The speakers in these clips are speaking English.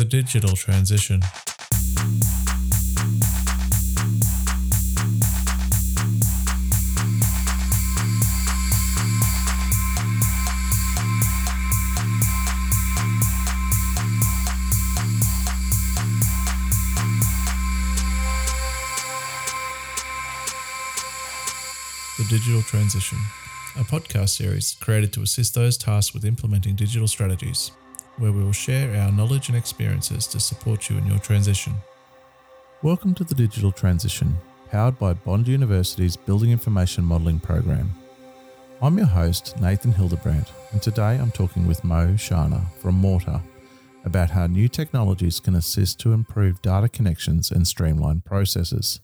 The digital transition. The Digital Transition, a podcast series created to assist those tasked with implementing digital strategies, where we will share our knowledge and experiences to support you in your transition. Welcome to the Digital Transition, powered by Bond University's Building Information Modelling program. I'm your host, Nathan Hildebrandt, and today I'm talking with Mo Shana from Morta about how new technologies can assist to improve data connections and streamline processes.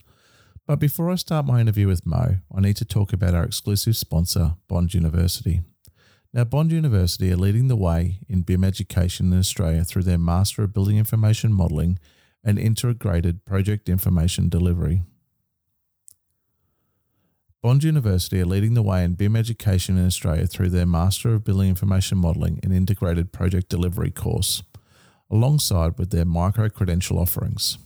But before I start my interview with Mo, I need to talk about our exclusive sponsor, Bond University. Now, Bond University are leading the way in BIM education in Australia through their Master of Building Information Modelling and Integrated Project Information Delivery. Bond University are leading the way in BIM education in Australia through their Master of Building Information Modelling and Integrated Project Delivery course, alongside with their micro credential offerings.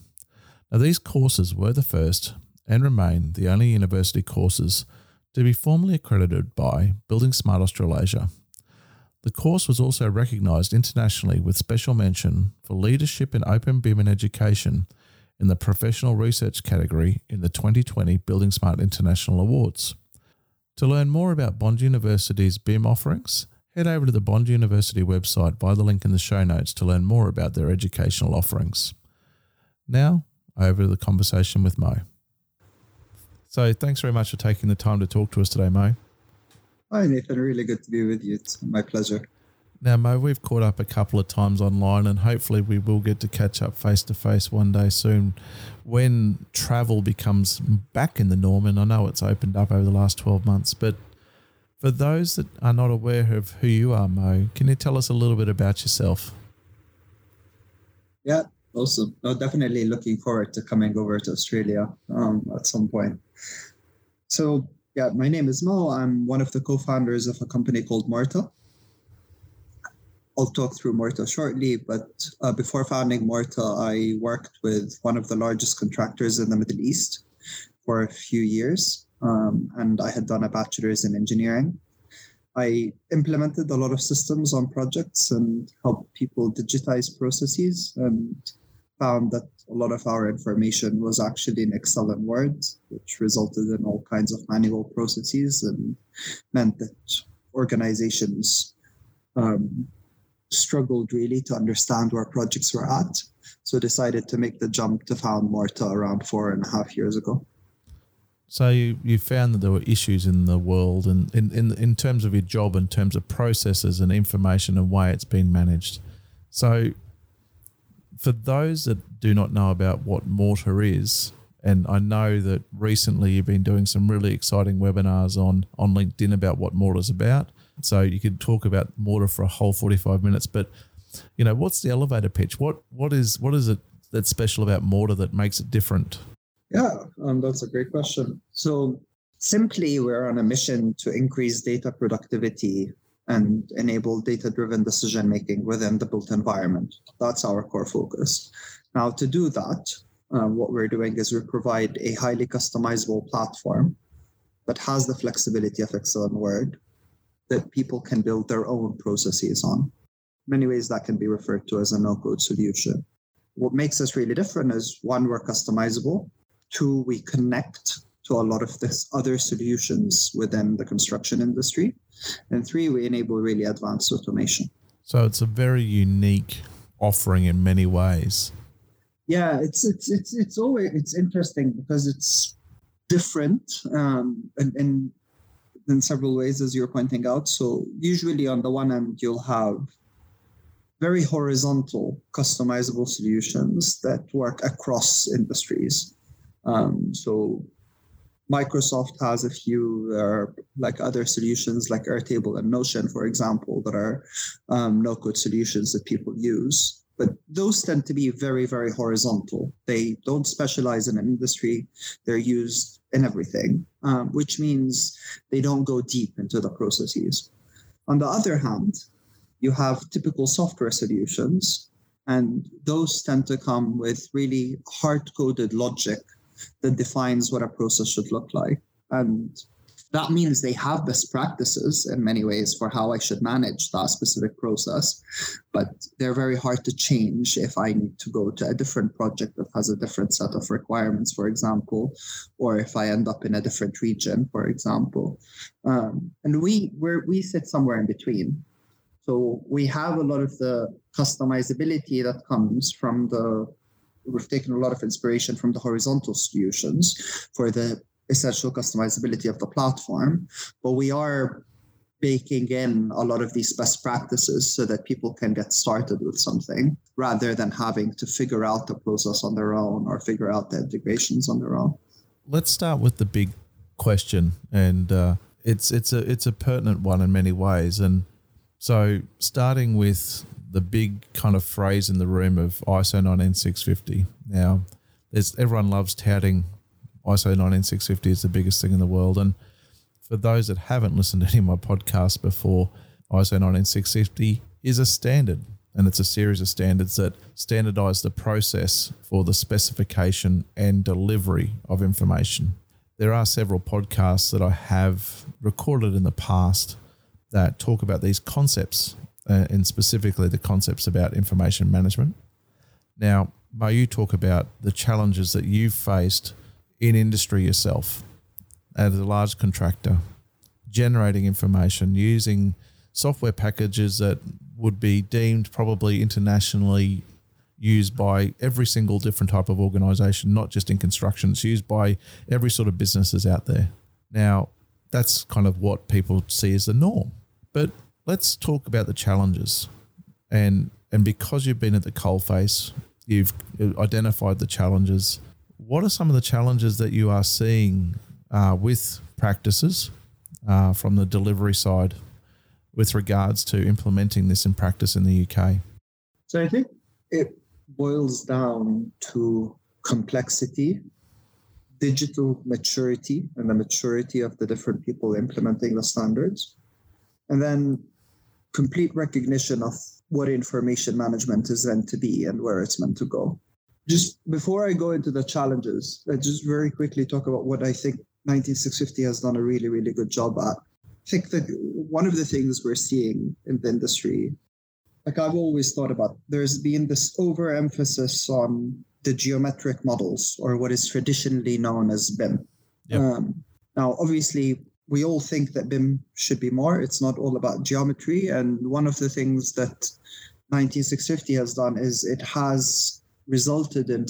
Now, these courses were the first and remain the only university courses to be formally accredited by Building Smart Australasia. The course was also recognised internationally with special mention for leadership in open BIM and education in the professional research category in the 2020 Building Smart International Awards. To learn more about Bond University's BIM offerings, head over to the Bond University website via the link in the show notes to learn more about their educational offerings. Now, over to the conversation with Mo. So thanks very much for taking the time to talk to us today, Mo. Hi, Nathan. Really good to be with you. It's my pleasure. Now, Mo, we've caught up a couple of times online, and hopefully, we will get to catch up face to face one day soon when travel becomes back in the norm. And I know it's opened up over the last 12 months, but for those that are not aware of who you are, Mo, can you tell us a little bit about yourself? Yeah, awesome. No, definitely looking forward to coming over to Australia um, at some point. So, yeah, my name is Mo. I'm one of the co founders of a company called Morta. I'll talk through Morta shortly, but uh, before founding Morta, I worked with one of the largest contractors in the Middle East for a few years, um, and I had done a bachelor's in engineering. I implemented a lot of systems on projects and helped people digitize processes and found that a lot of our information was actually in Excel and Word, which resulted in all kinds of manual processes and meant that organizations um, struggled really to understand where projects were at. So decided to make the jump to found Morta around four and a half years ago. So you, you found that there were issues in the world and in, in, in terms of your job, in terms of processes and information and way it's been managed. So for those that do not know about what Morta is, and I know that recently you've been doing some really exciting webinars on on LinkedIn about what Morta is about. So you could talk about Morta for a whole 45 minutes, but you know, what's the elevator pitch? What what is what is it that's special about Morta that makes it different? Yeah, um, that's a great question. So simply, we're on a mission to increase data productivity and enable data driven decision making within the built environment. That's our core focus. Now, to do that, uh, what we're doing is we provide a highly customizable platform that has the flexibility of Excel and Word that people can build their own processes on. Many ways that can be referred to as a no code solution. What makes us really different is one, we're customizable, two, we connect to a lot of this other solutions within the construction industry. And three, we enable really advanced automation. So it's a very unique offering in many ways. Yeah, it's it's it's it's always it's interesting because it's different um, in, in in several ways, as you're pointing out. So usually, on the one hand, you'll have very horizontal, customizable solutions that work across industries. Um, so Microsoft has a few uh, like other solutions like Airtable and Notion, for example, that are um, no-code solutions that people use. But those tend to be very, very horizontal. They don't specialize in an industry. They're used in everything, um, which means they don't go deep into the processes. On the other hand, you have typical software solutions And those tend to come with really hard coded logic that defines what a process should look like. And that means they have best practices in many ways for how I should manage that specific process, but they're very hard to change if I need to go to a different project that has a different set of requirements, for example, or if I end up in a different region, for example. Um, and we we we sit somewhere in between. So we have a lot of the customizability that comes from the we've taken a lot of inspiration from the horizontal solutions for the essential customizability of the platform, but we are baking in a lot of these best practices so that people can get started with something rather than having to figure out the process on their own or figure out the integrations on their own. Let's start with the big question, and uh, it's it's a it's a pertinent one in many ways. And so, starting with the big kind of phrase in the room of ISO 19650. Now, everyone loves touting ISO 19650 is the biggest thing in the world. And for those that haven't listened to any of my podcasts before, ISO 19650 is a standard and it's a series of standards that standardize the process for the specification and delivery of information. There are several podcasts that I have recorded in the past that talk about these concepts uh, and specifically the concepts about information management. Now, may you talk about the challenges that you've faced in industry yourself as a large contractor, generating information using software packages that would be deemed probably internationally used by every single different type of organization, not just in construction. It's used by every sort of businesses out there. Now, that's kind of what people see as the norm. But let's talk about the challenges. And and because you've been at the coalface, you've identified the challenges what are some of the challenges that you are seeing uh, with practices uh, from the delivery side with regards to implementing this in practice in the UK? So I think it boils down to complexity, digital maturity, and the maturity of the different people implementing the standards, and then complete recognition of what information management is meant to be and where it's meant to go. Just before I go into the challenges, let's just very quickly talk about what I think 19650 has done a really, really good job at. I think that one of the things we're seeing in the industry, like I've always thought about, there's been this overemphasis on the geometric models or what is traditionally known as BIM. Yep. Um, now, obviously, we all think that BIM should be more. It's not all about geometry. And one of the things that 19650 has done is it has resulted in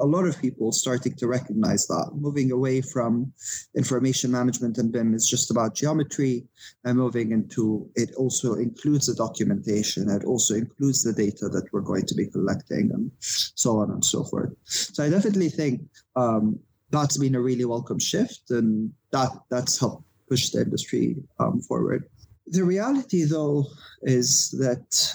a lot of people starting to recognize that moving away from information management and BIM is just about geometry and moving into it also includes the documentation it also includes the data that we're going to be collecting and so on and so forth so i definitely think um, that's been a really welcome shift and that that's helped push the industry um, forward the reality though is that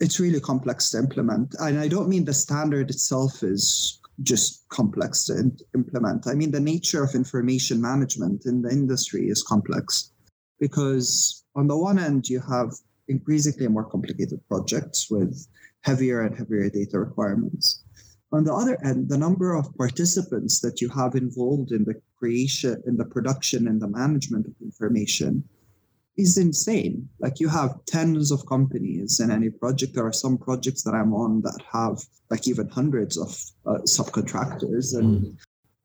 it's really complex to implement. And I don't mean the standard itself is just complex to implement. I mean, the nature of information management in the industry is complex because, on the one end, you have increasingly more complicated projects with heavier and heavier data requirements. On the other end, the number of participants that you have involved in the creation, in the production, and the management of information is insane. Like you have tens of companies in any project. There are some projects that I'm on that have like even hundreds of uh, subcontractors, and mm.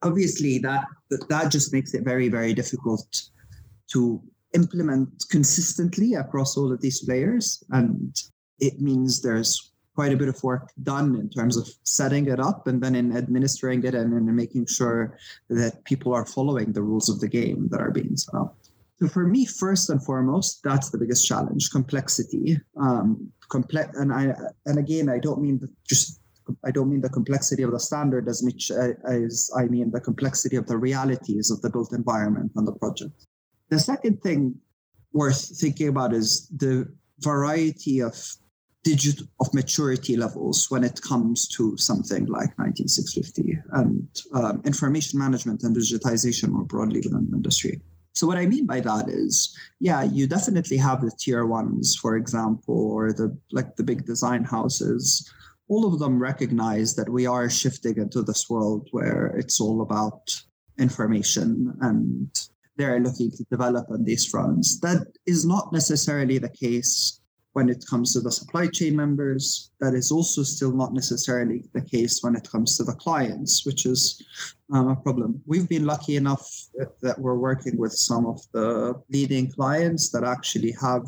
obviously that that just makes it very very difficult to implement consistently across all of these players, and it means there's quite a bit of work done in terms of setting it up and then in administering it and in making sure that people are following the rules of the game that are being set up. So for me, first and foremost, that's the biggest challenge: complexity. Um, complex, and I and again, I don't mean just I don't mean the complexity of the standard as much as I mean the complexity of the realities of the built environment and the project. The second thing worth thinking about is the variety of digital of maturity levels when it comes to something like 19650 and um, information management and digitization more broadly within the industry. So what I mean by that is, yeah, you definitely have the tier ones, for example, or the like the big design houses all of them recognize that we are shifting into this world where it's all about information and they're looking to develop on these fronts. That is not necessarily the case when it comes to the supply chain members. That is also still not necessarily the case when it comes to the clients, which is um, a problem. We've been lucky enough that we're working with some of the leading clients that actually have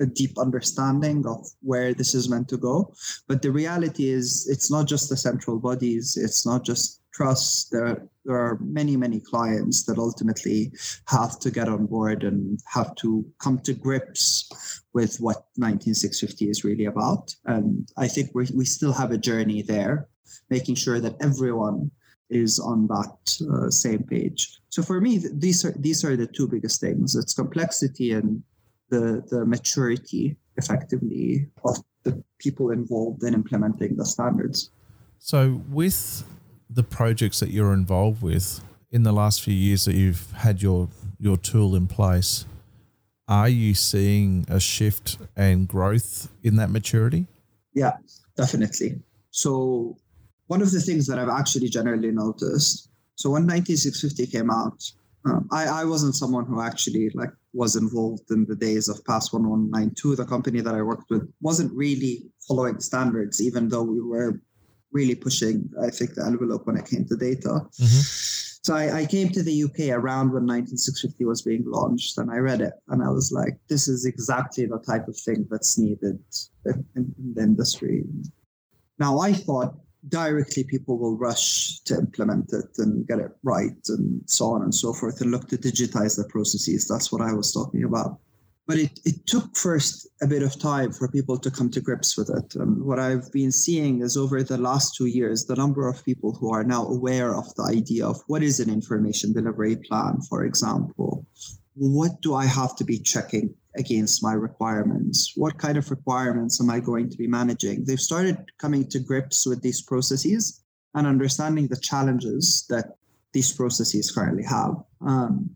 a deep understanding of where this is meant to go. But the reality is, it's not just the central bodies, it's not just trusts. There, there are many, many clients that ultimately have to get on board and have to come to grips with what 19650 is really about. And I think we we still have a journey there, making sure that everyone is on that uh, same page. So for me, these are these are the two biggest things. It's complexity and the, the maturity effectively of the people involved in implementing the standards. So, with the projects that you're involved with in the last few years that you've had your your tool in place, are you seeing a shift and growth in that maturity? Yeah, definitely. So, one of the things that I've actually generally noticed. So, when 19650 came out, um, I, I wasn't someone who actually like was involved in the days of PAS 1192. The company that I worked with wasn't really following standards, even though we were really pushing, I think, the envelope when it came to data. Mm-hmm. So I, I, came to the UK around when 19650 was being launched, and I read it, and I was like, "This is exactly the type of thing that's needed in, in the industry." Now I thought directly people will rush to implement it and get it right and so on and so forth and look to digitize the processes. That's what I was talking about. But it, it took first a bit of time for people to come to grips with it. And what I've been seeing is over the last two years, the number of people who are now aware of the idea of what is an information delivery plan, for example, what do I have to be checking against my requirements? What kind of requirements am I going to be managing? They've started coming to grips with these processes and understanding the challenges that these processes currently have. Um,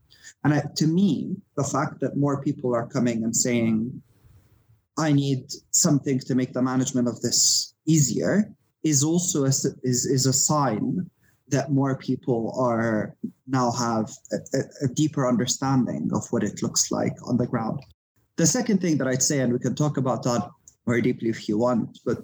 and I, to me, the fact that more people are coming and saying, I need something to make the management of this easier is also a, is, is a sign that more people are now have a, a, deeper understanding of what it looks like on the ground. The second thing that I'd say, and we can talk about that very deeply if you want, but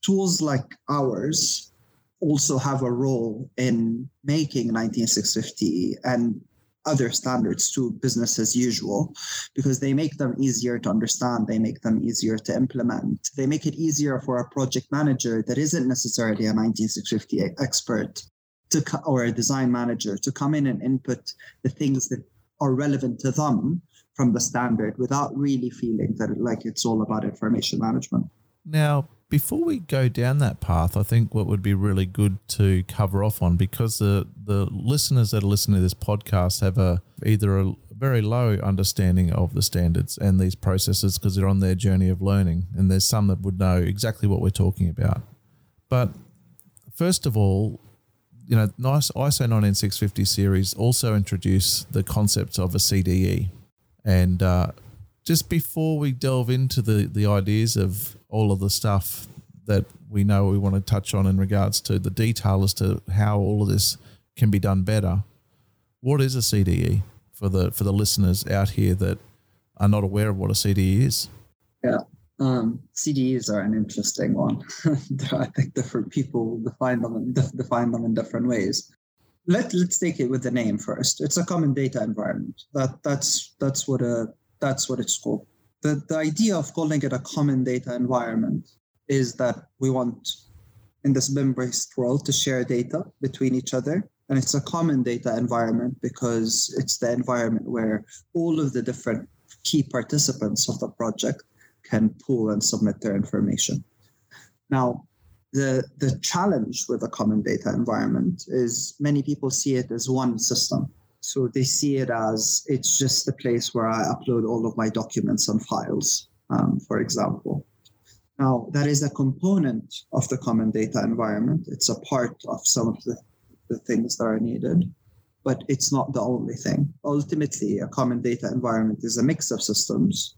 tools like ours also have a role in making 19650 and other standards to business as usual because they make them easier to understand they make them easier to implement they make it easier for a project manager that isn't necessarily a 19650 expert to or a design manager to come in and input the things that are relevant to them from the standard without really feeling that like it's all about information management. Now, before we go down that path, I think what would be really good to cover off on because the the listeners that are listening to this podcast have a either a very low understanding of the standards and these processes because they're on their journey of learning, and there's some that would know exactly what we're talking about. But first of all, you know, nice ISO 19650 series also introduce the concept of a CDE. And uh, just before we delve into the, the ideas of all of the stuff that we know we want to touch on in regards to the detail as to how all of this can be done better, what is a CDE for the for the listeners out here that are not aware of what a CDE is? Yeah. Um, CDEs are an interesting one. I think different people define them in, define them in different ways. Let Let's take it with the name first. It's a common data environment. That that's that's what a that's what it's called. The the idea of calling it a common data environment is that we want in this BIM-based world to share data between each other and it's a common data environment because it's the environment where all of the different key participants of the project can pull and submit their information. Now, the, the challenge with a common data environment is many people see it as one system. So they see it as it's just a place where I upload all of my documents and files, um, for example. Now, that is a component of the common data environment. It's a part of some of the, the things that are needed, but it's not the only thing. Ultimately, a common data environment is a mix of systems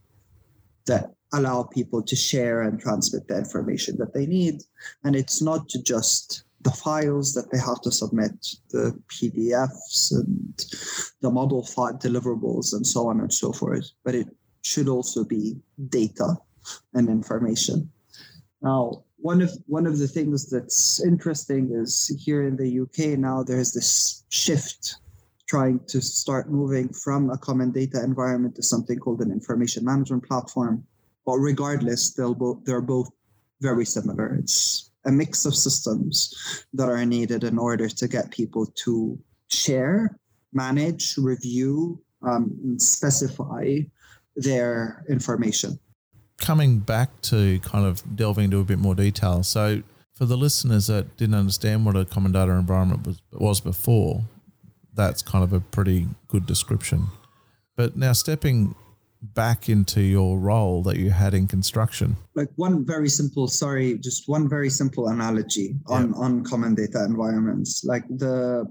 that allow people to share and transmit the information that they need. And it's not just the files that they have to submit, the PDFs and the model file deliverables and so on and so forth, but it should also be data and information. Now, one of one of the things that's interesting is here in the UK now there's this shift trying to start moving from a common data environment to something called an information management platform. But regardless, they'll both they're both very similar. It's a mix of systems that are needed in order to get people to share, manage, review, um, specify their information. Coming back to kind of delving into a bit more detail. So, for the listeners that didn't understand what a common data environment was, was before, that's kind of a pretty good description. But now stepping back into your role that you had in construction? Like one very simple, sorry, just one very simple analogy on, yeah. on common data environments. Like the,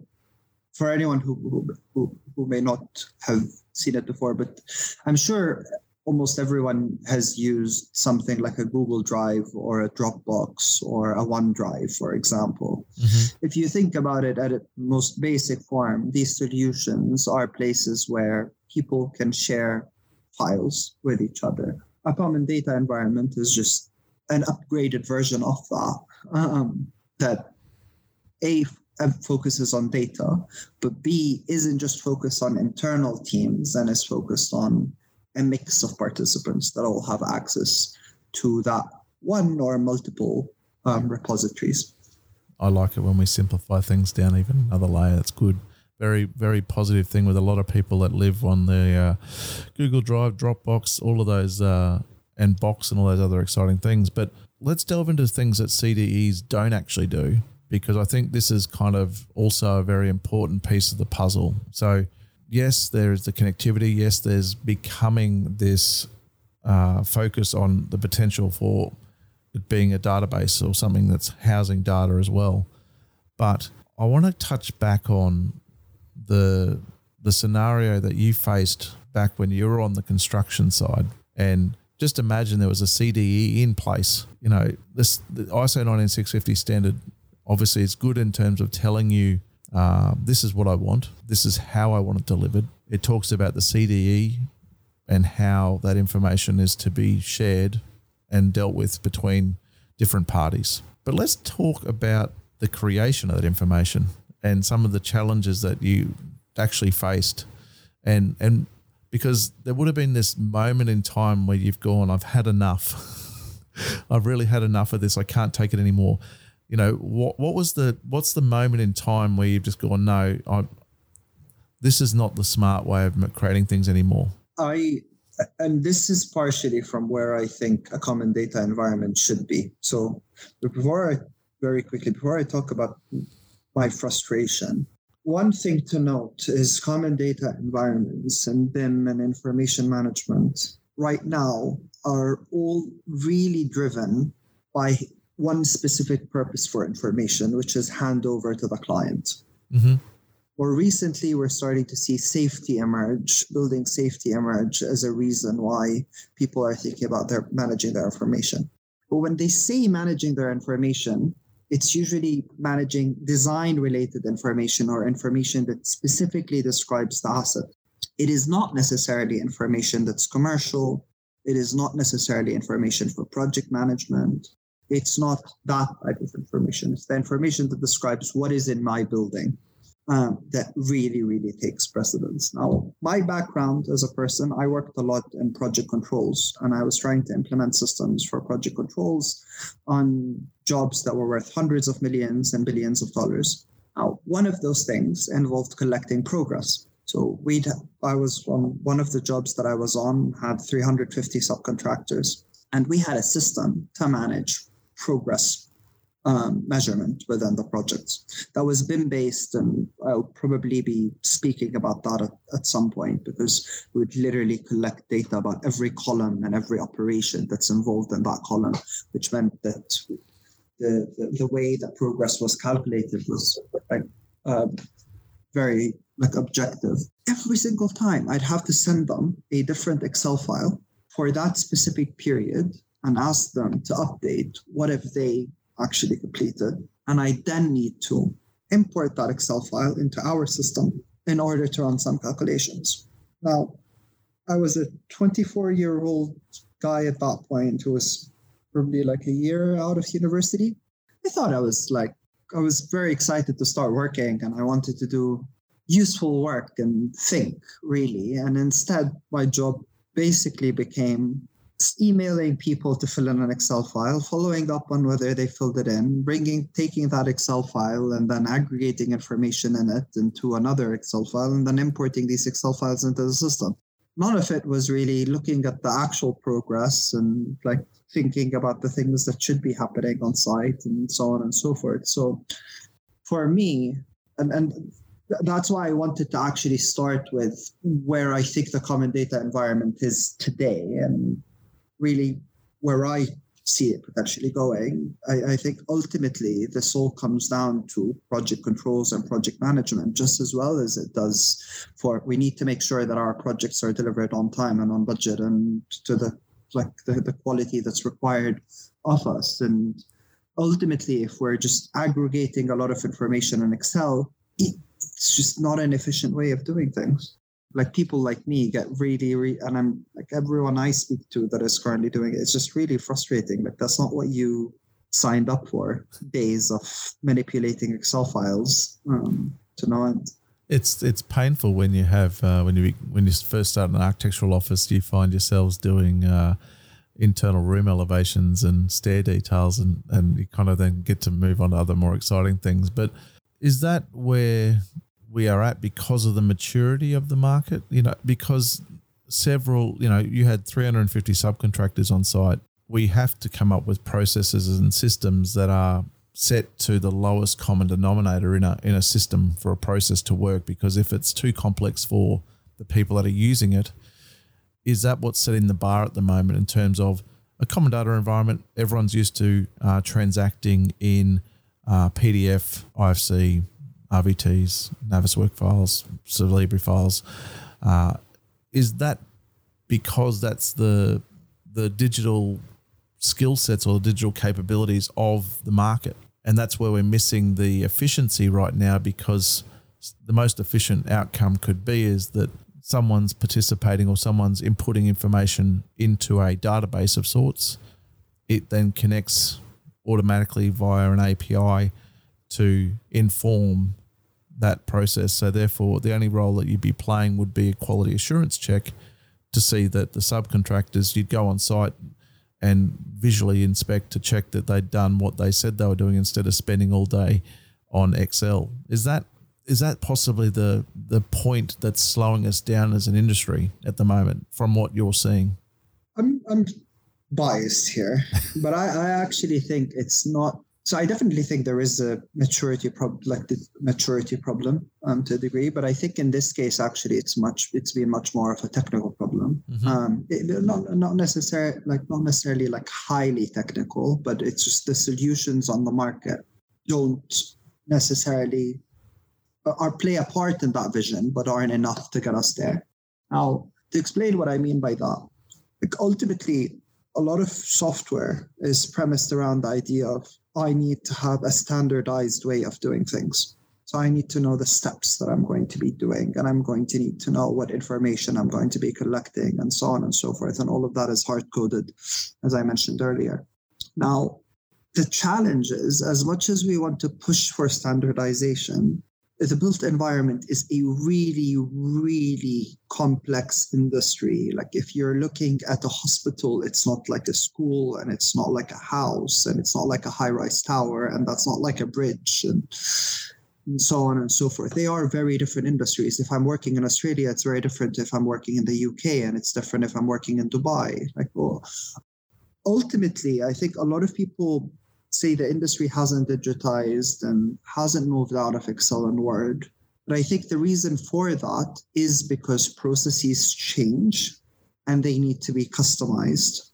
for anyone who, who, who may not have seen it before, but I'm sure almost everyone has used something like a Google Drive or a Dropbox or a OneDrive, for example. Mm-hmm. If you think about it at its most basic form, these solutions are places where people can share files with each other. A common data environment is just an upgraded version of that. Um, that a focuses on data, but B isn't just focused on internal teams and is focused on a mix of participants that all have access to that one or multiple um, repositories. I like it when we simplify things down even another layer. That's good very very positive thing with a lot of people that live on the uh, Google Drive, Dropbox, all of those, uh, and Box and all those other exciting things. But let's delve into things that CDEs don't actually do because I think this is kind of also a very important piece of the puzzle. So yes, there is the connectivity. Yes, there's becoming this uh, focus on the potential for it being a database or something that's housing data as well. But I want to touch back on the the scenario that you faced back when you were on the construction side and just imagine there was a CDE in place. You know, this the ISO 19650 standard obviously is good in terms of telling you uh, this is what I want, this is how I want it delivered. It talks about the CDE and how that information is to be shared and dealt with between different parties. But let's talk about the creation of that information and some of the challenges that you actually faced. And and because there would have been this moment in time where you've gone I've had enough. I've really had enough of this. I can't take it anymore you know what what was the what's the moment in time where you've just gone no I this is not the smart way of creating things anymore I and this is partially from where I think a common data environment should be so before I very quickly before I talk about my frustration. One thing to note is common data environments and BIM and information management right now are all really driven by one specific purpose for information, which is handover to the client. Mm-hmm. More recently, we're starting to see safety emerge, building safety emerge as a reason why people are thinking about their managing their information. But when they say managing their information, it's usually managing design related information or information that specifically describes the asset. It is not necessarily information that's commercial. It is not necessarily information for project management. It's not that type of information. It's the information that describes what is in my building um, that really, really takes precedence. Now, my background as a person, I worked a lot in project controls, and I was trying to implement systems for project controls on jobs that were worth hundreds of millions and billions of dollars. Now, one of those things involved collecting progress. So we, I was on one of the jobs that I was on had 350 subcontractors, and we had a system to manage progress um, measurement within the project. That was BIM based, and I'll probably be speaking about that at, at some point because we would literally collect data about every column and every operation that's involved in that column, which meant that the, the, the way that progress was calculated was like, uh, very like objective. Every single time I'd have to send them a different Excel file for that specific period and ask them to update what if they actually completed. And I then need to import that Excel file into our system in order to run some calculations. Now, I was a 24 year old guy at that point who was probably like a year out of university. I thought I was like, I was very excited to start working and I wanted to do useful work and think really. And instead, my job basically became emailing people to fill in an Excel file, following up on whether they filled it in, bringing, taking that Excel file and then aggregating information in it into another Excel file, and then importing these Excel files into the system. None of it was really looking at the actual progress and like thinking about the things that should be happening on site and so on and so forth. So for me, and, and that's why I wanted to actually start with where I think the common data environment is today and really where I see it potentially going. I, I, think ultimately this all comes down to project controls and project management just as well as it does for we need to make sure that our projects are delivered on time and on budget and to the like the, the quality that's required of us. And ultimately if we're just aggregating a lot of information in Excel, it's just not an efficient way of doing things like people like me get really, really and i'm like everyone i speak to that is currently doing it it's just really frustrating like that's not what you signed up for days of manipulating excel files um, to no end. It's it's painful when you have uh, when you when you first start an architectural office you find yourselves doing uh, internal room elevations and stair details and and you kind of then get to move on to other more exciting things but is that where we are at because of the maturity of the market. You know, because several, you know, you had 350 subcontractors on site. We have to come up with processes and systems that are set to the lowest common denominator in a in a system for a process to work. Because if it's too complex for the people that are using it, is that what's setting the bar at the moment in terms of a common data environment? Everyone's used to uh, transacting in uh, PDF, IFC, RVTs, Naviswork files, Solibri files. Uh, is that because that's the the digital skill sets or digital capabilities of the market? And that's where we're missing the efficiency right now because the most efficient outcome could be is that someone's participating or someone's inputting information into a database of sorts. It then connects automatically via an API to inform that process. So therefore, the only role that you'd be playing would be a quality assurance check to see that the subcontractors you'd go on site and visually inspect to check that they'd done what they said they were doing instead of spending all day on Excel. Is that is that possibly the the point that's slowing us down as an industry at the moment from what you're seeing? I'm I'm biased here, but I, I actually think it's not so I definitely think there is a maturity problem, like the maturity problem um, to a degree. But I think in this case, actually, it's much it's been much more of a technical problem. Mm-hmm. Um, it, not not necessarily like not necessarily like highly technical, but it's just the solutions on the market don't necessarily uh, are play a part in that vision, but aren't enough to get us there. Now, to explain what I mean by that, like ultimately, a lot of software is premised around the idea of I need to have a standardized way of doing things. So I need to know the steps that I'm going to be doing, and I'm going to need to know what information I'm going to be collecting, and so on and so forth. And all of that is hard coded, as I mentioned earlier. Now, the challenge is as much as we want to push for standardization, the built environment is a really, really complex industry. Like if you're looking at a hospital, it's not like a school and it's not like a house and it's not like a high rise tower and that's not like a bridge and, and so on and so forth. They are very different industries. If I'm working in Australia, it's very different if I'm working in the UK and it's different if I'm working in Dubai. Like, well, ultimately, I think a lot of people say the industry hasn't digitized and hasn't moved out of Excel and Word. But I think the reason for that is because processes change and they need to be customized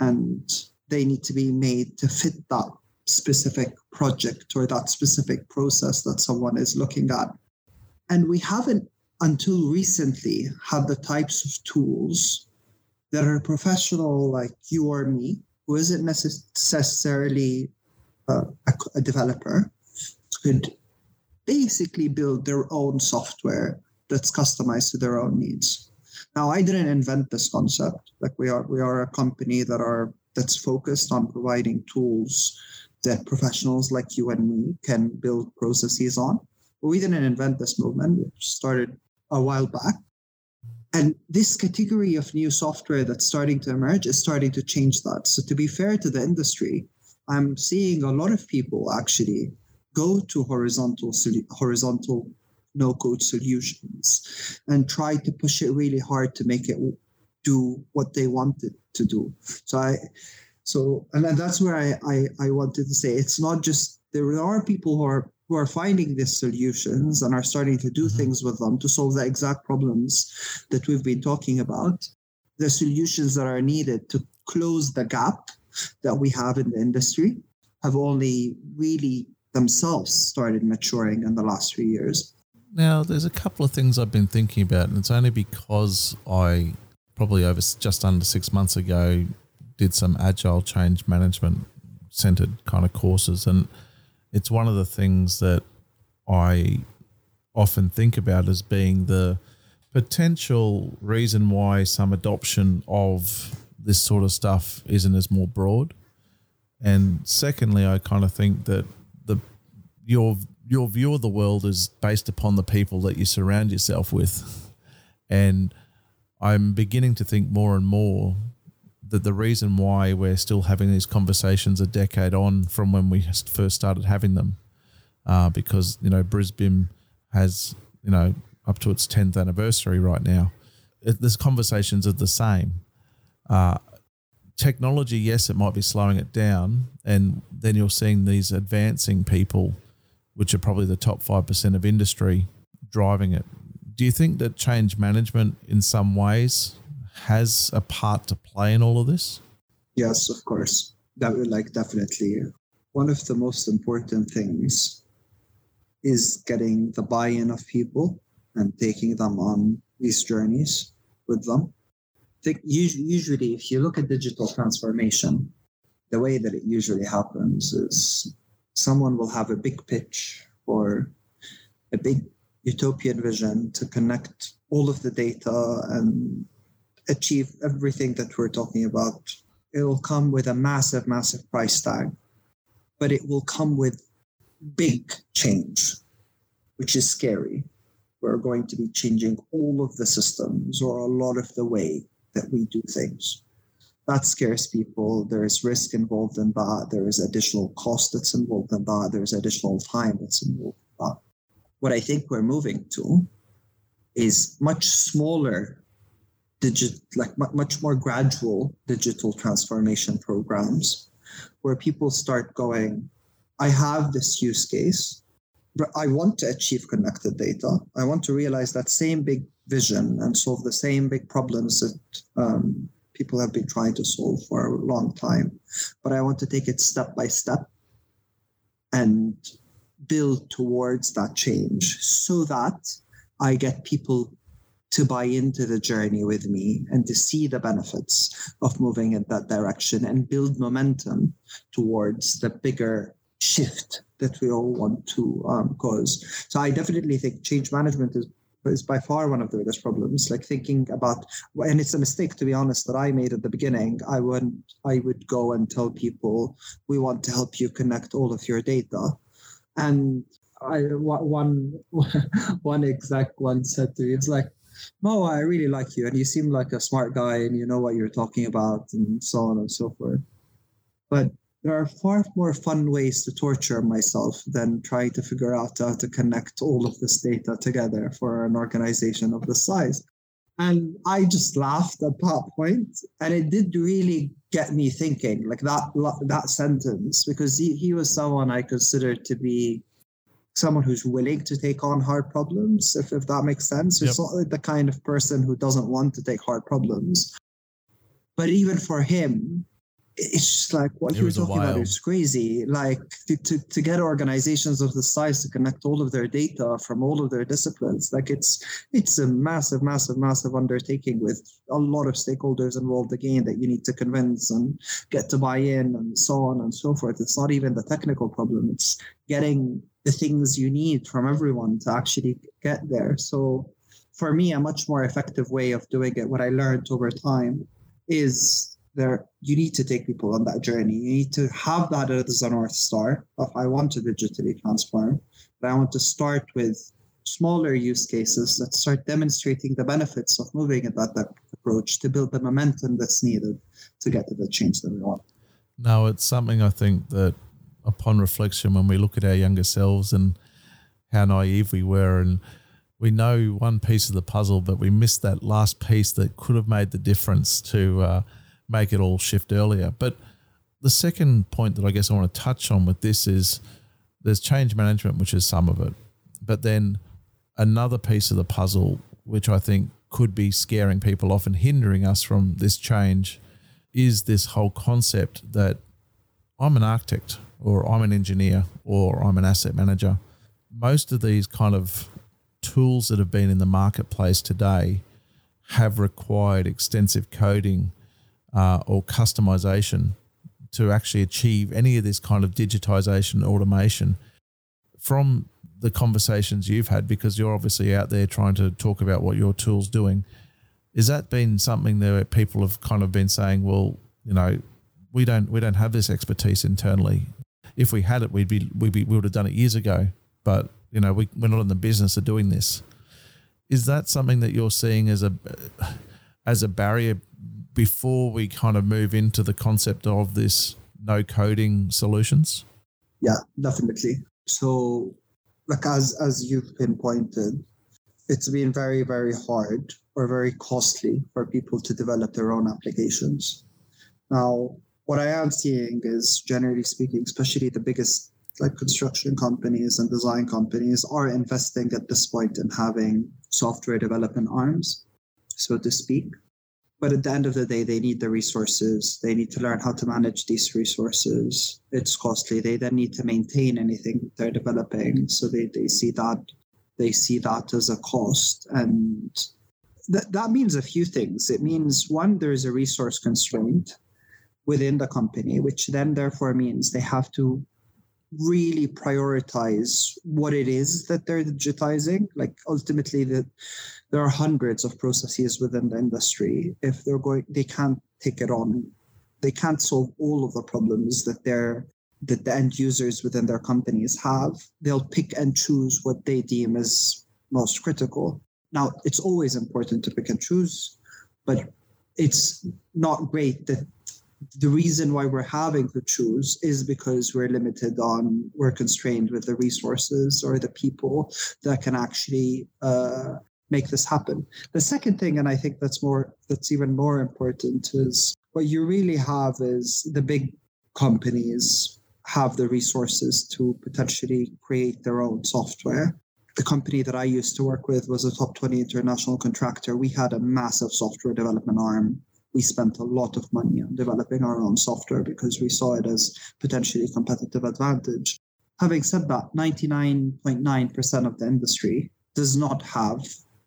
and they need to be made to fit that specific project or that specific process that someone is looking at. And we haven't, until recently, had the types of tools that are professional like you or me, who isn't necessarily uh, a, a developer, could basically build their own software that's customized to their own needs. Now, I didn't invent this concept. Like we are, we are a company that are that's focused on providing tools that professionals like you and me can build processes on. But we didn't invent this movement. It started a while back. And this category of new software that's starting to emerge is starting to change that. So, to be fair to the industry, I'm seeing a lot of people actually go to horizontal horizontal no code solutions and try to push it really hard to make it do what they wanted to do. So I so and that's where I, I, I wanted to say it's not just there are people who are who are finding these solutions and are starting to do mm-hmm. things with them to solve the exact problems that we've been talking about. The solutions that are needed to close the gap that we have in the industry have only really themselves started maturing in the last few years. Now, there's a couple of things I've been thinking about, and it's only because I probably over just under six months ago did some agile change management centered kind of courses, and it's one of the things that I often think about as being the potential reason why some adoption of this sort of stuff isn't as more broad. And secondly, I kind of think that the your your view of the world is based upon the people that you surround yourself with. And I'm beginning to think more and more that the reason why we're still having these conversations a decade on from when we first started having them, uh, because you know Brisbane has you know up to its tenth anniversary right now. It, this conversations are the same. Uh, technology, yes, it might be slowing it down, and then you're seeing these advancing people, which are probably the top five percent of industry, driving it. Do you think that change management, in some ways, has a part to play in all of this? Yes, of course. That would like definitely one of the most important things is getting the buy-in of people and taking them on these journeys with them. Think usually if you look at digital transformation, the way that it usually happens is someone will have a big pitch or a big utopian vision to connect all of the data and achieve everything that we're talking about. It will come with a massive, massive price tag, but it will come with big change, which is scary. We're going to be changing all of the systems or a lot of the way that we do things. That scares people. There is risk involved in that. There is additional cost that's involved in that. There's additional time that's involved in that. What I think we're moving to is much smaller digit like much more gradual digital transformation programs where people start going i have this use case but i want to achieve connected data. I want to realize that same big vision and solve the same big problems that um, people have been trying to solve for a long time. But i want to take it step by step and build towards that change so that i get people to buy into the journey with me and to see the benefits of moving in that direction and build momentum towards the bigger shift that we all want to um, cause. So I definitely think change management is is by far one of the biggest problems. Like thinking about, and it's a mistake to be honest that I made at the beginning. I would I would go and tell people we want to help you connect all of your data, and I one one exact one said to me, it's like Mo, I really like you, and you seem like a smart guy, and you know what you're talking about, and so on and so forth. But there are far more fun ways to torture myself than trying to figure out how to connect all of this data together for an organization of this size. And I just laughed at that point, and it did really get me thinking, like that that sentence, because he, he was someone I considered to be someone who's willing to take on hard problems, if, if that makes sense. Yep. It's not like the kind of person who doesn't want to take hard problems. But even for him, it's just like what you're talking about is crazy. Like to, to, to get organizations of the size to connect all of their data from all of their disciplines, like it's it's a massive, massive, massive undertaking with a lot of stakeholders involved again that you need to convince and get to buy in and so on and so forth. It's not even the technical problem, it's getting the things you need from everyone to actually get there. So for me, a much more effective way of doing it, what I learned over time is there you need to take people on that journey. You need to have that as a north star of I want to digitally transform, but I want to start with smaller use cases that start demonstrating the benefits of moving in that, that approach to build the momentum that's needed to get to the change that we want. Now, it's something I think that upon reflection, when we look at our younger selves and how naive we were, and we know one piece of the puzzle, but we missed that last piece that could have made the difference to uh, make it all shift earlier. But the second point that I guess I want to touch on with this is there's change management, which is some of it. But then another piece of the puzzle, which I think could be scaring people off and hindering us from this change, is this whole concept that I'm an architect or I'm an engineer or I'm an asset manager. Most of these kind of tools that have been in the marketplace today have required extensive coding uh, or customization to actually achieve any of this kind of digitization automation from the conversations you've had because you're obviously out there trying to talk about what your tool's doing is that been something that people have kind of been saying well you know we don't we don't have this expertise internally if we had it we'd be we'd be we would have done it years ago but you know we, we're not in the business of doing this is that something that you're seeing as a as a barrier before we kind of move into the concept of this no coding solutions? Yeah, definitely. So, like as as you've pinpointed, it's been very very hard or very costly for people to develop their own applications. Now, what I am seeing is generally speaking, especially the biggest like construction companies and design companies are investing at this point in having software development arms, so to speak. But at the end of the day, they need the resources. They need to learn how to manage these resources. It's costly. They then need to maintain anything they're developing. So they, they see that they see that as a cost. And th- that means a few things. It means one, there's a resource constraint within the company, which then therefore means they have to really prioritize what it is that they're digitizing. Like ultimately, that there are hundreds of processes within the industry. If they're going, they can't take it on. They can't solve all of the problems that they're that the end users within their companies have. They'll pick and choose what they deem as most critical. Now, it's always important to pick and choose, but it's not great that the reason why we're having to choose is because we're limited on we're constrained with the resources or the people that can actually uh, make this happen the second thing and i think that's more that's even more important is what you really have is the big companies have the resources to potentially create their own software the company that I used to work with was a top 20 international contractor. We had a massive software development arm we spent a lot of money on developing our own software because we saw it as potentially competitive advantage. Having said that, 99.9% of the industry does not have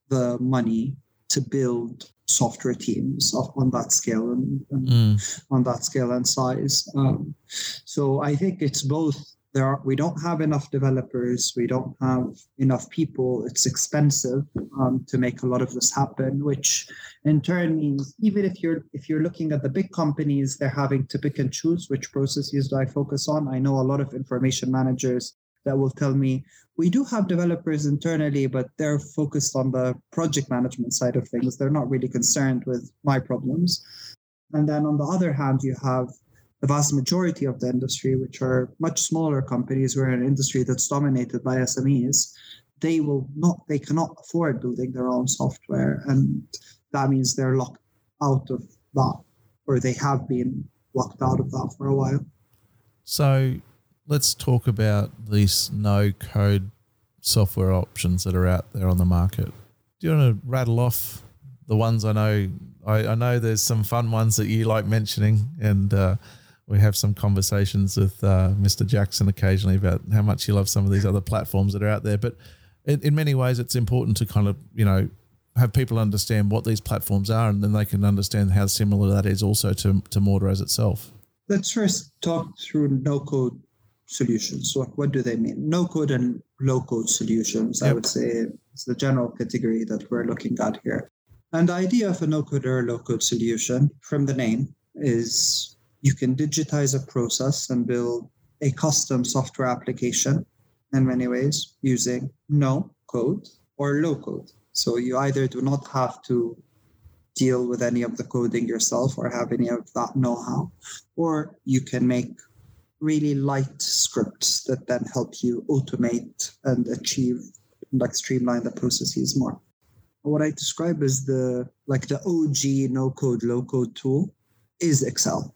the money to build software teams on that scale and, and mm. on that scale and size. Um, so I think it's both there are, we don't have enough developers we don't have enough people it's expensive um, to make a lot of this happen which in turn means even if you're if you're looking at the big companies they're having to pick and choose which processes do i focus on. I know a lot of information managers that will tell me we do have developers internally but they're focused on the project management side of things. They're not really concerned with my problems. And then on the other hand you have the vast majority of the industry, which are much smaller companies, we're an industry that's dominated by SMEs, they will not, they cannot afford building their own software. And that means they're locked out of that, or they have been locked out of that for a while. So let's talk about these no code software options that are out there on the market. Do you want to rattle off the ones I know I, I know there's some fun ones that you like mentioning, and uh, we have some conversations with uh, Mr. Jackson occasionally about how much he loves some of these other platforms that are out there. But in, in many ways, it's important to kind of you know have people understand what these platforms are, and then they can understand how similar that is also to to Mortaraz itself. Let's first talk through no code solutions. So what do they mean? No code and low code solutions, yep. I would say, is the general category that we're looking at here. And the idea of a no code or low code solution from the name is you can digitize a process and build a custom software application in many ways using no code or low code. So you either do not have to deal with any of the coding yourself or have any of that know how, or you can make really light scripts that then help you automate and achieve like streamline the processes more. What I describe as the like the OG no code low code tool is Excel,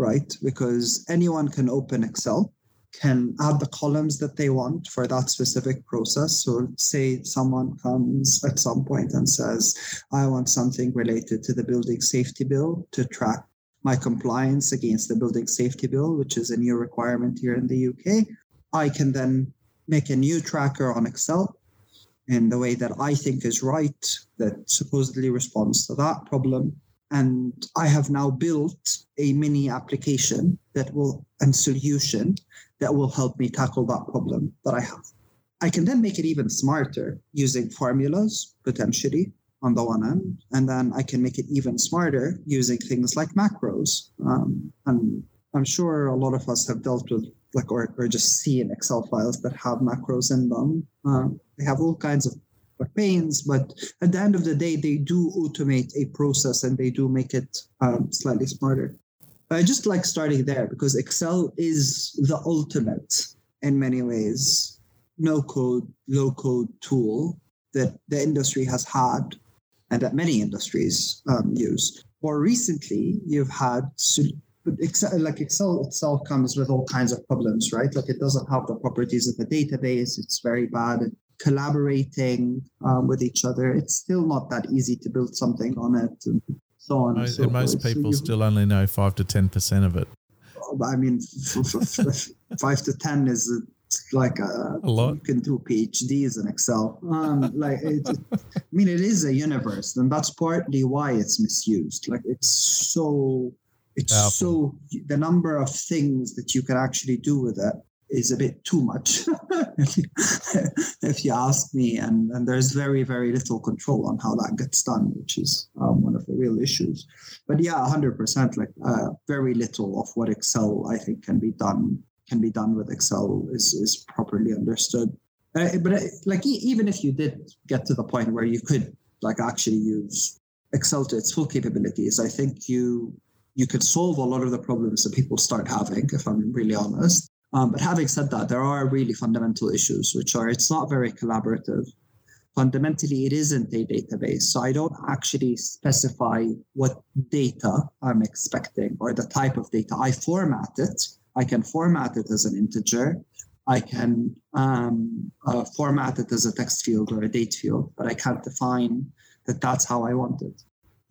right? Because anyone can open Excel, can add the columns that they want for that specific process. So say someone comes at some point and says, I want something related to the building safety bill to track my compliance against the building safety bill, which is a new requirement here in the UK. I can then make a new tracker on Excel in the way that I think is right, that supposedly responds to that problem. And I have now built a mini application that will and solution that will help me tackle that problem that I have. I can then make it even smarter using formulas potentially on the one end, and then I can make it even smarter using things like macros. Um, and I'm sure a lot of us have dealt with like or, or just seen Excel files that have macros in them. Um, they have all kinds of pains, but at the end of the day, they do automate a process and they do make it um, slightly smarter. I just like starting there because Excel is the ultimate in many ways no code, low code tool that the industry has had and that many industries um, use. More recently, you've had Excel, like Excel itself comes with all kinds of problems, right? Like it doesn't have the properties of a database. It's very bad at collaborating um, with each other. It's still not that easy to build something on it, and so on. Most, and, so most people so still only know five to ten percent of it. I mean, five to ten is like a, a lot. You can do PhDs in Excel. Um, like, it, I mean, it is a universe, and that's partly why it's misused. Like, it's so, it's Powerful. so the number of things that you can actually do with it is a bit too much, if, you, ask me. And, and there's very, very little control on how that gets done, which is um, one of the real issues. But yeah, 100%, like uh, very little of what Excel, I think, can be done can be done with Excel is, is properly understood. Uh, but uh, like even if you did get to the point where you could like actually use Excel to its full capabilities, I think you you could solve a lot of the problems that people start having, if I'm really honest. Um, but having said that, there are really fundamental issues, which are it's not very collaborative. Fundamentally, it isn't a database. So I don't actually specify what data I'm expecting or the type of data. I format it I can format it as an integer. I can um, uh, format it as a text field or a date field, but I can't define that that's how I want it.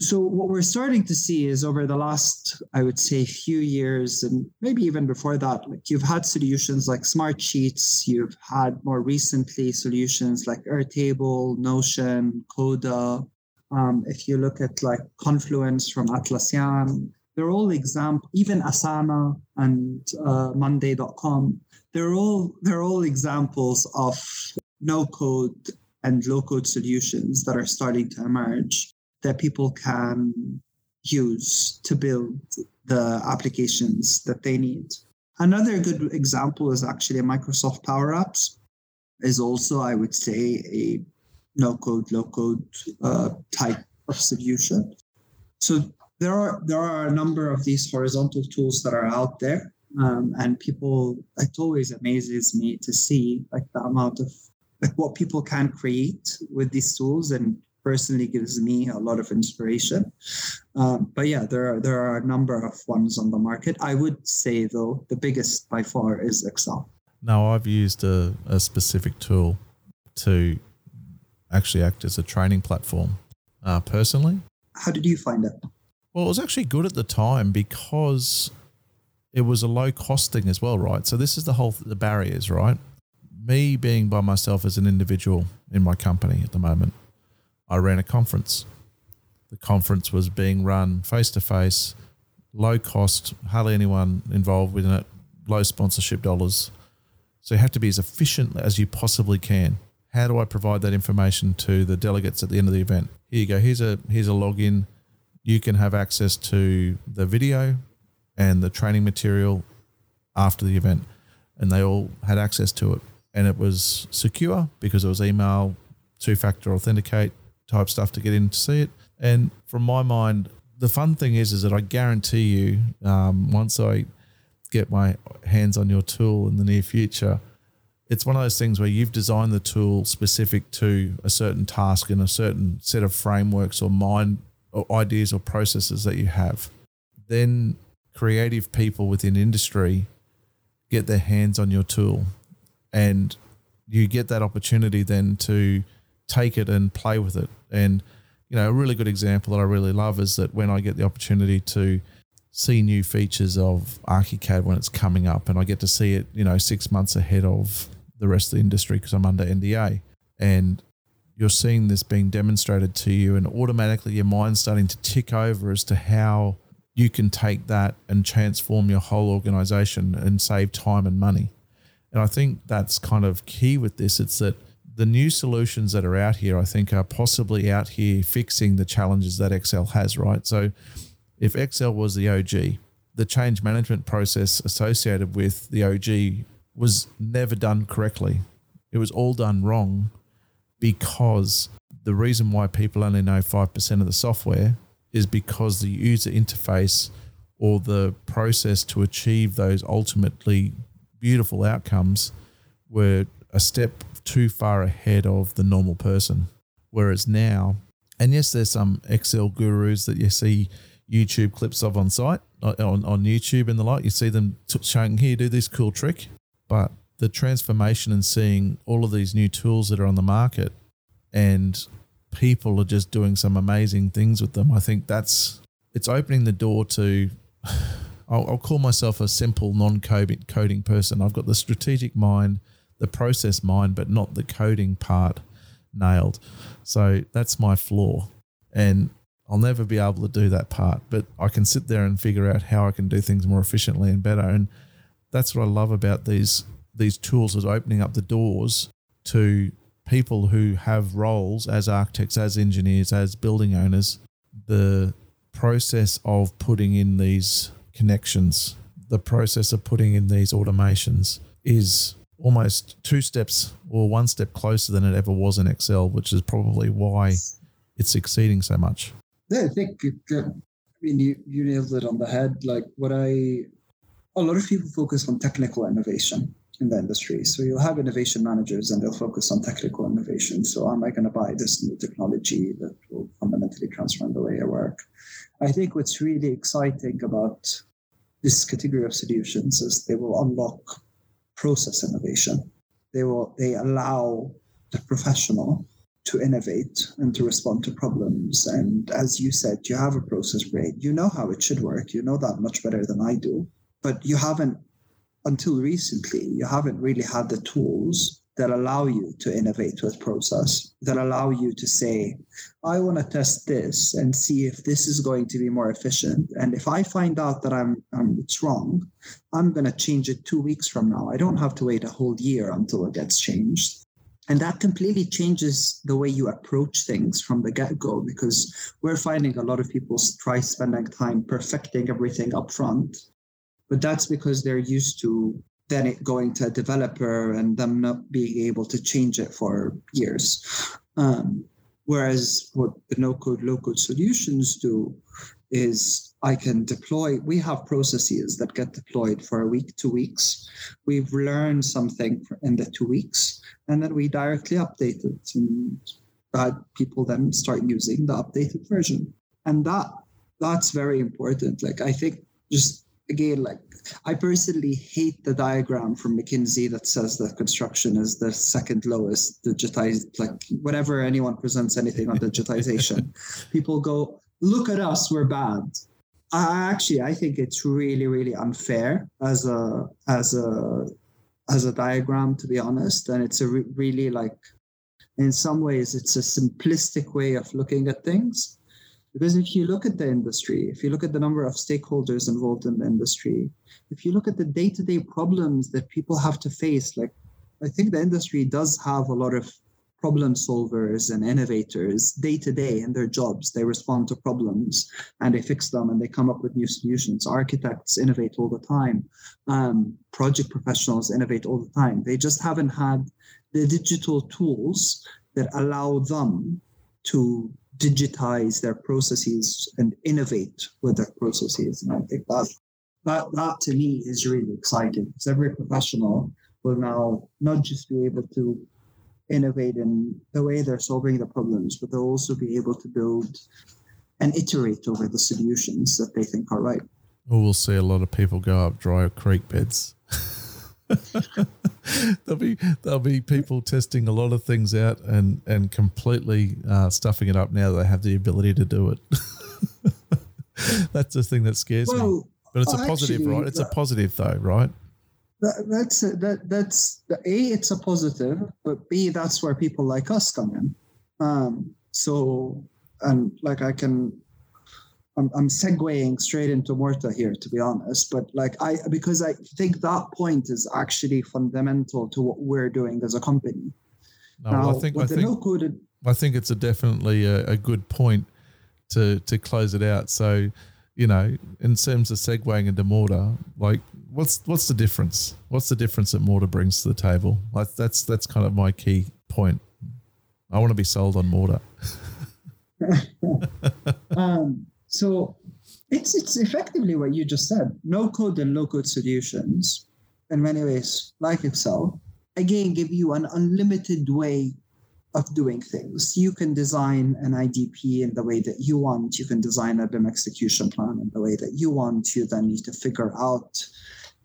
So what we're starting to see is over the last, I would say, few years, and maybe even before that, like you've had solutions like Smart Sheets, you've had more recently solutions like Airtable, Notion, Coda. Um, if you look at like Confluence from Atlassian, they're all example, even Asana and uh, Monday.com. They're all they're all examples of no code and low code solutions that are starting to emerge that people can use to build the applications that they need. Another good example is actually Microsoft Power Apps is also, I would say, a no code, low code uh, type of solution. So there are there are a number of these horizontal tools that are out there, um, and people. It always amazes me to see like the amount of like what people can create with these tools, and personally gives me a lot of inspiration. Um, but yeah, there are there are a number of ones on the market. I would say though the biggest by far is Excel. Now I've used a, a specific tool to actually act as a training platform uh, personally how did you find it? Well, it was actually good at the time because it was a low cost thing as well, right? So this is the whole the barriers, right? Me being by myself as an individual in my company at the moment, I ran a conference. The conference was being run face to face, low cost, hardly anyone involved within it, low sponsorship dollars. So you have to be as efficient as you possibly can. How do I provide that information to the delegates at the end of the event? Here you go. Here's a here's a login. You can have access to the video and the training material after the event, and they all had access to it. And it was secure because it was email, two factor authenticate type stuff to get in to see it. And from my mind, the fun thing is, is that I guarantee you, um, once I get my hands on your tool in the near future, it's one of those things where you've designed the tool specific to a certain task and a certain set of frameworks or mind or ideas or processes that you have. Then creative people within industry get their hands on your tool and you get that opportunity then to take it and play with it. And, you know, a really good example that I really love is that when I get the opportunity to see new features of ArchiCAD when it's coming up and I get to see it, you know, six months ahead of the rest of the industry because I'm under NDA. And you're seeing this being demonstrated to you, and automatically your mind's starting to tick over as to how you can take that and transform your whole organization and save time and money. And I think that's kind of key with this. It's that the new solutions that are out here, I think, are possibly out here fixing the challenges that Excel has, right? So if Excel was the OG, the change management process associated with the OG was never done correctly. It was all done wrong because the reason why people only know 5% of the software is because the user interface or the process to achieve those ultimately beautiful outcomes were a step too far ahead of the normal person. Whereas now, and yes, there's some Excel gurus that you see YouTube clips of on site, uh, on, on YouTube and the like. You see them t- showing, here, do this cool trick. But the transformation and seeing all of these new tools that are on the market and people are just doing some amazing things with them, I think that's it's opening the door to. I'll, I'll call myself a simple non-coding coding person. I've got the strategic mind, the process mind, but not the coding part nailed. So that's my flaw, and I'll never be able to do that part. But I can sit there and figure out how I can do things more efficiently and better. And that's what I love about these these tools is opening up the doors to people who have roles as architects, as engineers, as building owners. The process of putting in these connections, the process of putting in these automations is almost two steps or one step closer than it ever was in Excel, which is probably why it's succeeding so much. Yeah, I think, uh, I mean, you, you nailed it on the head. Like what I a lot of people focus on technical innovation in the industry. So you'll have innovation managers and they'll focus on technical innovation. So am I going to buy this new technology that will fundamentally transform the way I work? I think what's really exciting about this category of solutions is they will unlock process innovation. They will they allow the professional to innovate and to respond to problems. And as you said, you have a process brain. You know how it should work. You know that much better than I do but you haven't until recently you haven't really had the tools that allow you to innovate with process that allow you to say i want to test this and see if this is going to be more efficient. And if i find out that i'm, I'm it's wrong i'm going to change it two weeks from now. I don't have to wait a whole year until it gets changed. And that completely changes the way you approach things from the get-go because we're finding a lot of people try spending time perfecting everything up front but that's because they're used to then it going to a developer and them not being able to change it for years. Um, whereas what the no code, low code solutions do is I can deploy, we have processes that get deployed for a week, two weeks. We've learned something in the two weeks, and then we directly update it. And people then start using the updated version. And that that's very important. Like I think just again, like I personally hate the diagram from McKinsey that says that construction is the second lowest digitized, like whenever anyone presents anything on digitization, people go, look at us, we're bad. I actually I think it's really really unfair as a as a as a diagram to be honest, and it's a re- really like in some ways it's a simplistic way of looking at things because if you look at the industry, if you look at the number of stakeholders involved in the industry, if you look at the day-to-day problems that people have to face, like I think the industry does have a lot of problem solvers and innovators day to day in their jobs. They respond to problems and they fix them and they come up with new solutions. Architects innovate all the time. Um, project professionals innovate all the time. They just haven't had the digital tools that allow them to digitize their processes and innovate with their processes. And I think that that, that to me is really exciting because every professional will now not just be able to innovate in the way they're solving the problems, but they'll also be able to build and iterate over the solutions that they think are right. Well, we'll see a lot of people go up dry creek beds. there'll be there'll be people testing a lot of things out and and completely uh, stuffing it up now that they have the ability to do it. That's the thing that scares well, me. But it's a positive, actually, right? It's a positive though, right? That, that's a, that that's a it's a positive, but b that's where people like us come in. Um, so and like I can I'm, I'm segueing straight into Morta here, to be honest. But like I, because I think that point is actually fundamental to what we're doing as a company. No, now, I think I think, no-coded, I think it's a definitely a, a, good point to to close it out. So, you know, in terms of segueing into Morta, like what's what's the difference? What's the difference that Morta brings to the table? Like that's that's kind of my key point. I want to be sold on Morta. um, so it's it's effectively what you just said. No code and low code solutions, in many ways, like Excel, again give you an unlimited way of doing things. You can design an IDP in the way that you want. You can design a BIM execution plan in the way that you want. You then need to figure out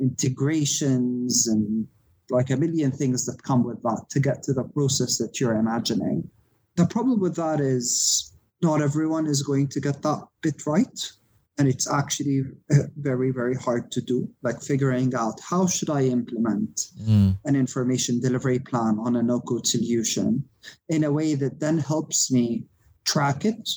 integrations and like a million things that come with that to get to the process that you're imagining. The problem with that is not everyone is going to get that bit right and it's actually uh, very very hard to do like figuring out how should i implement mm. an information delivery plan on a no code solution in a way that then helps me track it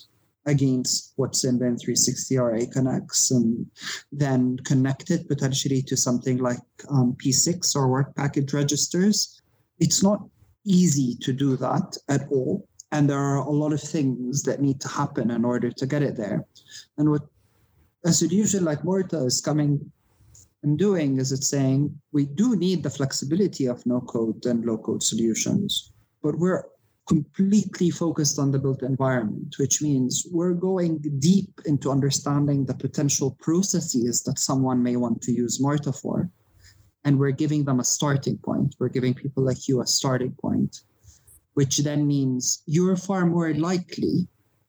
against what's in BIM 360 or Aconex and then connect it potentially to something like um, P6 or work package registers. It's not easy to do that at all and there are a lot of things that need to happen in order to get it there. And what a solution like Morta is coming and doing is it's saying we do need the flexibility of no code and low code solutions, but we're completely focused on the built environment, which means we're going deep into understanding the potential processes that someone may want to use Morta for. And we're giving them a starting point. We're giving people like you a starting point which then means you're far more likely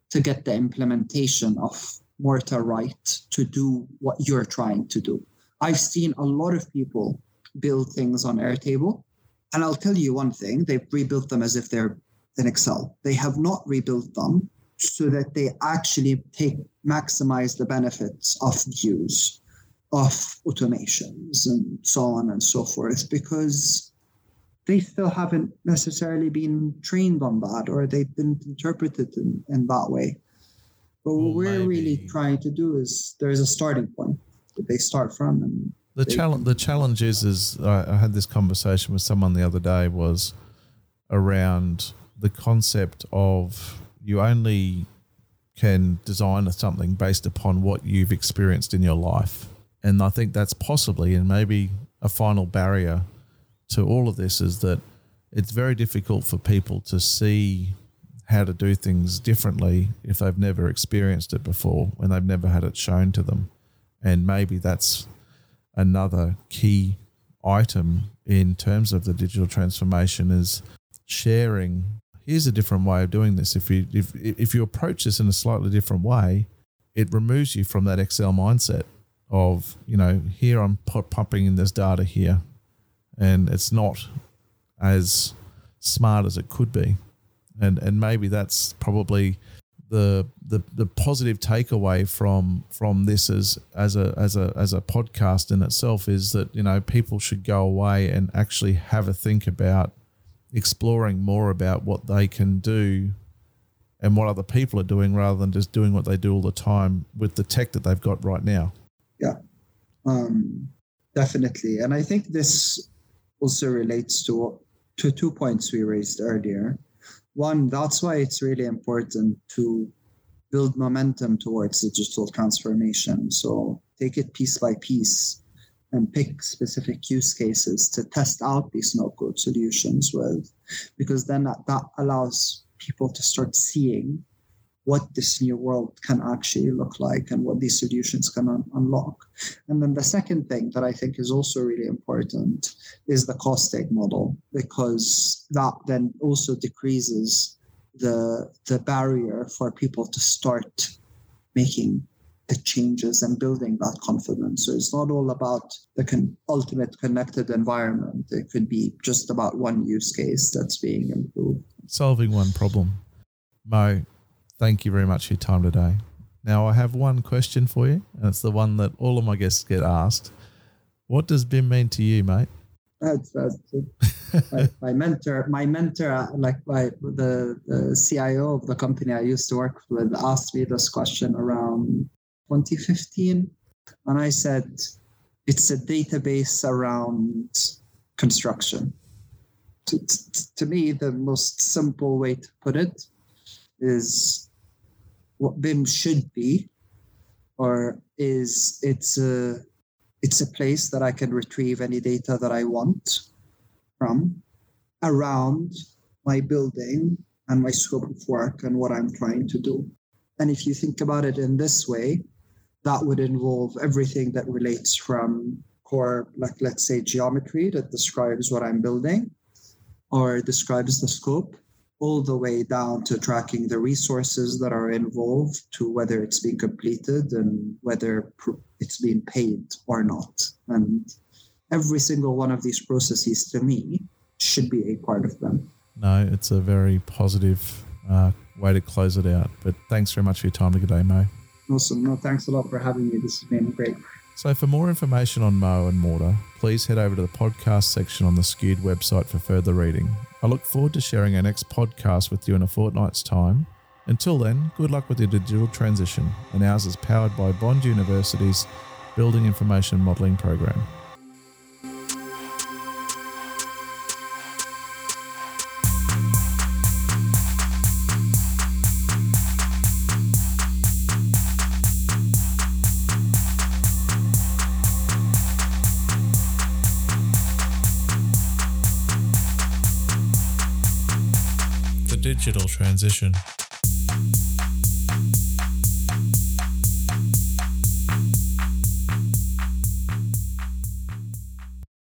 to get the implementation of Morta right to do what you're trying to do. I've seen a lot of people build things on Airtable. And I'll tell you one thing they've rebuilt them as if they're in Excel. They have not rebuilt them so that they actually take maximize the benefits of views, of automations, and so on and so forth, because they still haven't necessarily been trained on that or they didn't interpret it in, in that way. But what well, we're maybe. really trying to do is there's a starting point that they start from. And the challenge, the challenge is, is I, I had this conversation with someone the other day was around the concept of you only can design something based upon what you've experienced in your life. And I think that's possibly and maybe a final barrier to all of this is that it's very difficult for people to see how to do things differently if they've never experienced it before, when they've never had it shown to them. And maybe that's another key item in terms of the digital transformation is sharing. Here's a different way of doing this. If you if if you approach this in a slightly different way it removes you from that excel mindset of you know here i'm pumping in this data here and it's not as smart as it could be. And and maybe that's probably the the the positive takeaway from from this as as a as a as a podcast in itself is that you know people should go away and actually have a think about exploring more about what they can do and what other people are doing rather than just doing what they do all the time with the tech that they've got right now. Yeah, um, definitely. And I think this also relates to to two points we raised earlier. One, that's why it's really important to build momentum towards digital transformation. So take it piece by piece and pick specific use cases to test out these no code solutions with, because then that, that allows people to start seeing what this new world can actually look like and what these solutions can un- unlock. And then the second thing that I think is also really important is the cost model, because that then also decreases the the barrier for people to start making the changes and building that confidence. So it's not all about the con- ultimate connected environment. It could be just about one use case that's being improved. Solving one problem. Mo, thank you very much for your time today. Now, I have one question for you, and it's the one that all of my guests get asked. What does BIM mean to you, mate? That's, that's my, my, mentor. My mentor, like my, the, the CIO of the company I used to work with, asked me this question around 2015. And I said, it's a database around construction. To, to, to, me, the most simple way to put it is what BIM should be, or is it's a it's a place that I can retrieve any data that I want from around my building and my scope of work and what I'm trying to do. And if you think about it in this way, that would involve everything that relates from core, like let's say geometry that describes what I'm building or describes the scope, all the way down to tracking the resources that are involved to whether it's being completed and whether it's being paid or not. And every single one of these processes to me should be a part of them. No, it's a very positive uh, way to close it out. But thanks very much for your time today, Mo. Awesome. No, thanks a lot for having me. This has been great. So, for more information on Mo and Morta, please head over to the podcast section on the Skewed website for further reading. I look forward to sharing our next podcast with you in a fortnight's time. Until then, good luck with your digital transition, and ours is powered by Bond University's Building Information Modelling program. Transition.